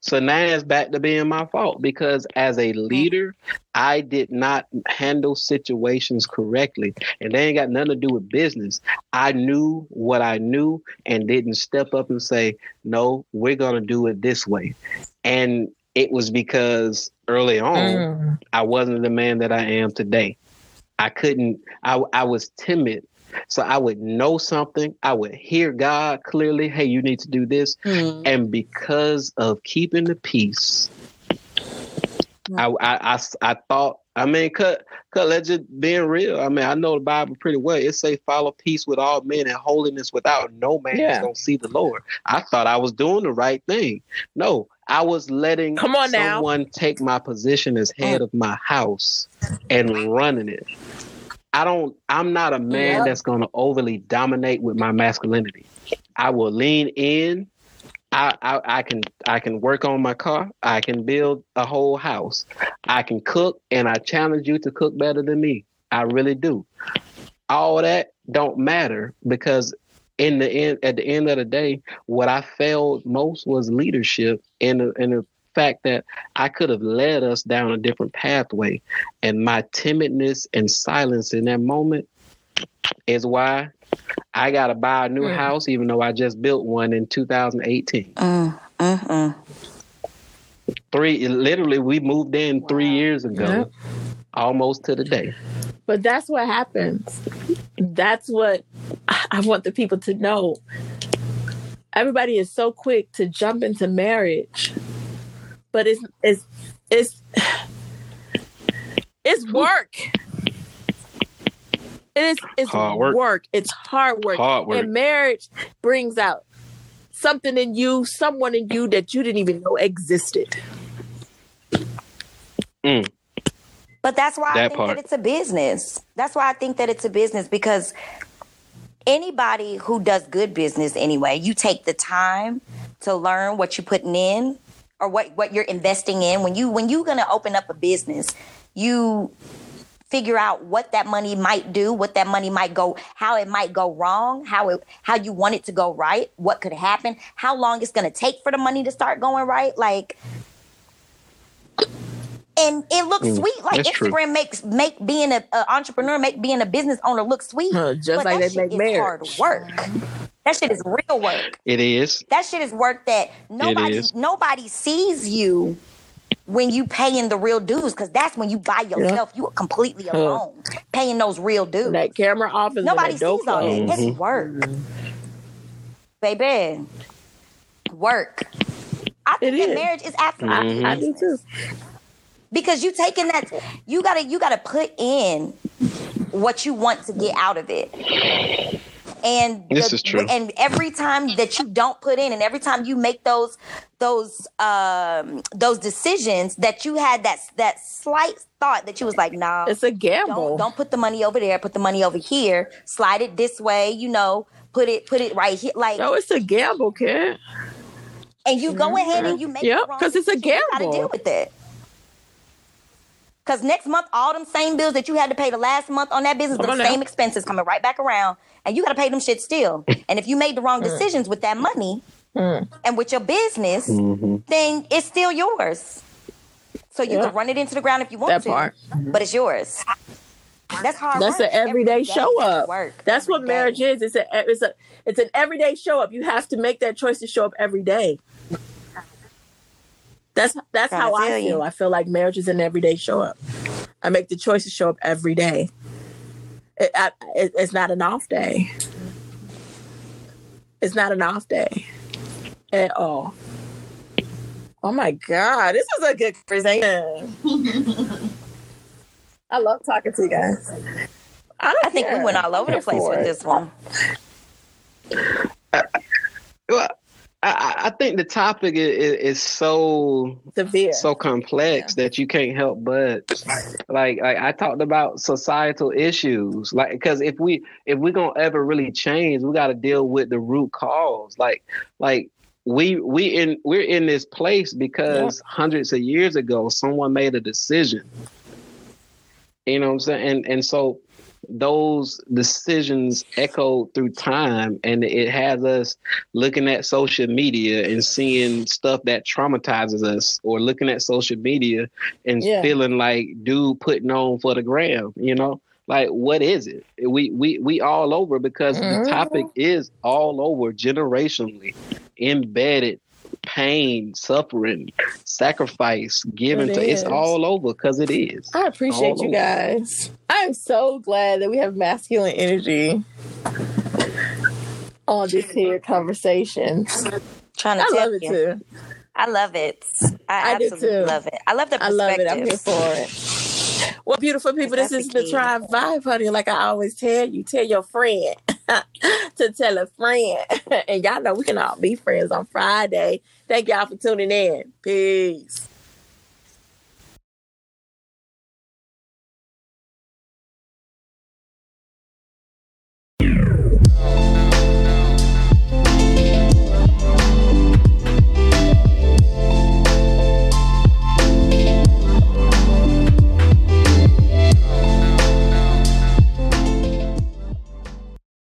So now it's back to being my fault because as a leader, I did not handle situations correctly. And they ain't got nothing to do with business. I knew what I knew and didn't step up and say, no, we're going to do it this way. And it was because early on, Mm. I wasn't the man that I am today. I couldn't, I, I was timid So I would know something. I would hear God clearly. Hey, you need to do this. Mm. And because of keeping the peace, I, I, I, I thought, I mean, cut, cut, let's just being real. I mean, I know the Bible pretty well. It say follow peace with all men and holiness without no man Yeah. is going to see the Lord. I thought I was doing the right thing. No, I was letting Come on now. someone take my position as head of my house and running it. I don't, I'm not a man Yeah. that's going to overly dominate with my masculinity. I will lean in. I, I I can I can work on my car. I can build a whole house. I can cook, and I challenge you to cook better than me. I really do. All that don't matter because in the end, at the end of the day, what I failed most was leadership, and the, and the fact that I could have led us down a different pathway, and my timidness and silence in that moment is why I got to buy a new Mm. house, even though I just built one in 2018. Uh, mm, mm. Three, literally, we moved in three years ago, Yep. almost to the day. But that's what happens. That's what I want the people to know. Everybody is so quick to jump into marriage, but it's it's it's it's work. It is it's Hard work. work. It's hard work. Hard work. And marriage brings out something in you, someone in you that you didn't even know existed. Mm. But that's why I think part. that it's a business. That's why I think that it's a business because anybody who does good business anyway, you take the time to learn what you're putting in or what, what you're investing in. When you when you're gonna open up a business, you figure out what that money might do, what that money might go, how it might go wrong, how it how you want it to go right, what could happen, how long it's gonna take for the money to start going right. Like and it looks Mm, sweet. Like that's true. Instagram makes make being an entrepreneur, make being a business owner look sweet. Huh, just but like that they shit make is marriage. hard work. That shit is real work. It is. That shit is work that nobody nobody sees you when you paying the real dues because that's when you by yourself. You are completely Huh. alone paying those real dues. When that camera off is Nobody when that door sees all closed. that. It's work, baby. Work. I think It that is. marriage is absolutely I, I do too. Because you taking that you gotta you gotta put in what you want to get out of it and This is true. and every time that you don't put in and every time you make those those um those decisions that you had that that slight thought that you was like nah It's a gamble. don't don't put the money over there put the money over here slide it this way you know put it put it right here like No, it's a gamble, kid. and you go ahead and you make Yep, the wrong 'cause it's a gamble you gotta deal with it. Because next month, all them same bills that you had to pay the last month on that business, the on now. same expenses coming right back around, and you got to pay them shit still. <laughs> and if you made the Mm. wrong decisions with that money and with your business, then it's still yours. So you Yeah. can run it into the ground if you want That to, part. but it's yours. That's hard. That's work. an everyday Every day show you have to up. Work. That's what Every day. marriage is. It's a it's a it's an everyday show up. You have to make that choice to show up every day. That's that's how I tell you. feel. I feel like marriage is an everyday show up. I make the choice to show up every day. It, I, it, it's not an off day. It's not an off day at all. Oh my god, this was a good conversation. I love talking to you guys. I, don't I think we went all over the place with this one. Well, I- think the topic is, is, is so Severe. so complex that you can't help but like like I talked about societal issues like because if we if we're gonna ever really change we got to deal with the root cause. Like like we we in we're in this place because hundreds of years ago someone made a decision. You know what I'm saying? And and so those decisions echo through time and it has us looking at social media and seeing stuff that traumatizes us or looking at social media and Yeah. feeling like dude putting on for the gram you know like what is it we we we all over because Mhm. the topic is all over generationally embedded pain, suffering, sacrifice given It to it's all over because it is. I appreciate All you over. guys. I'm so glad that we have masculine energy on this here conversation. Trying to I tell love it you. too. I love it. I, I do absolutely too. love it. I love the I love it. I'm perspective. here for it. Well, beautiful people, this is the the. Tribe Vibz, honey. Like I always tell you, tell your friend <laughs> to tell a friend. <laughs> and y'all know we can all be friends on Friday. Thank y'all for tuning in. Peace.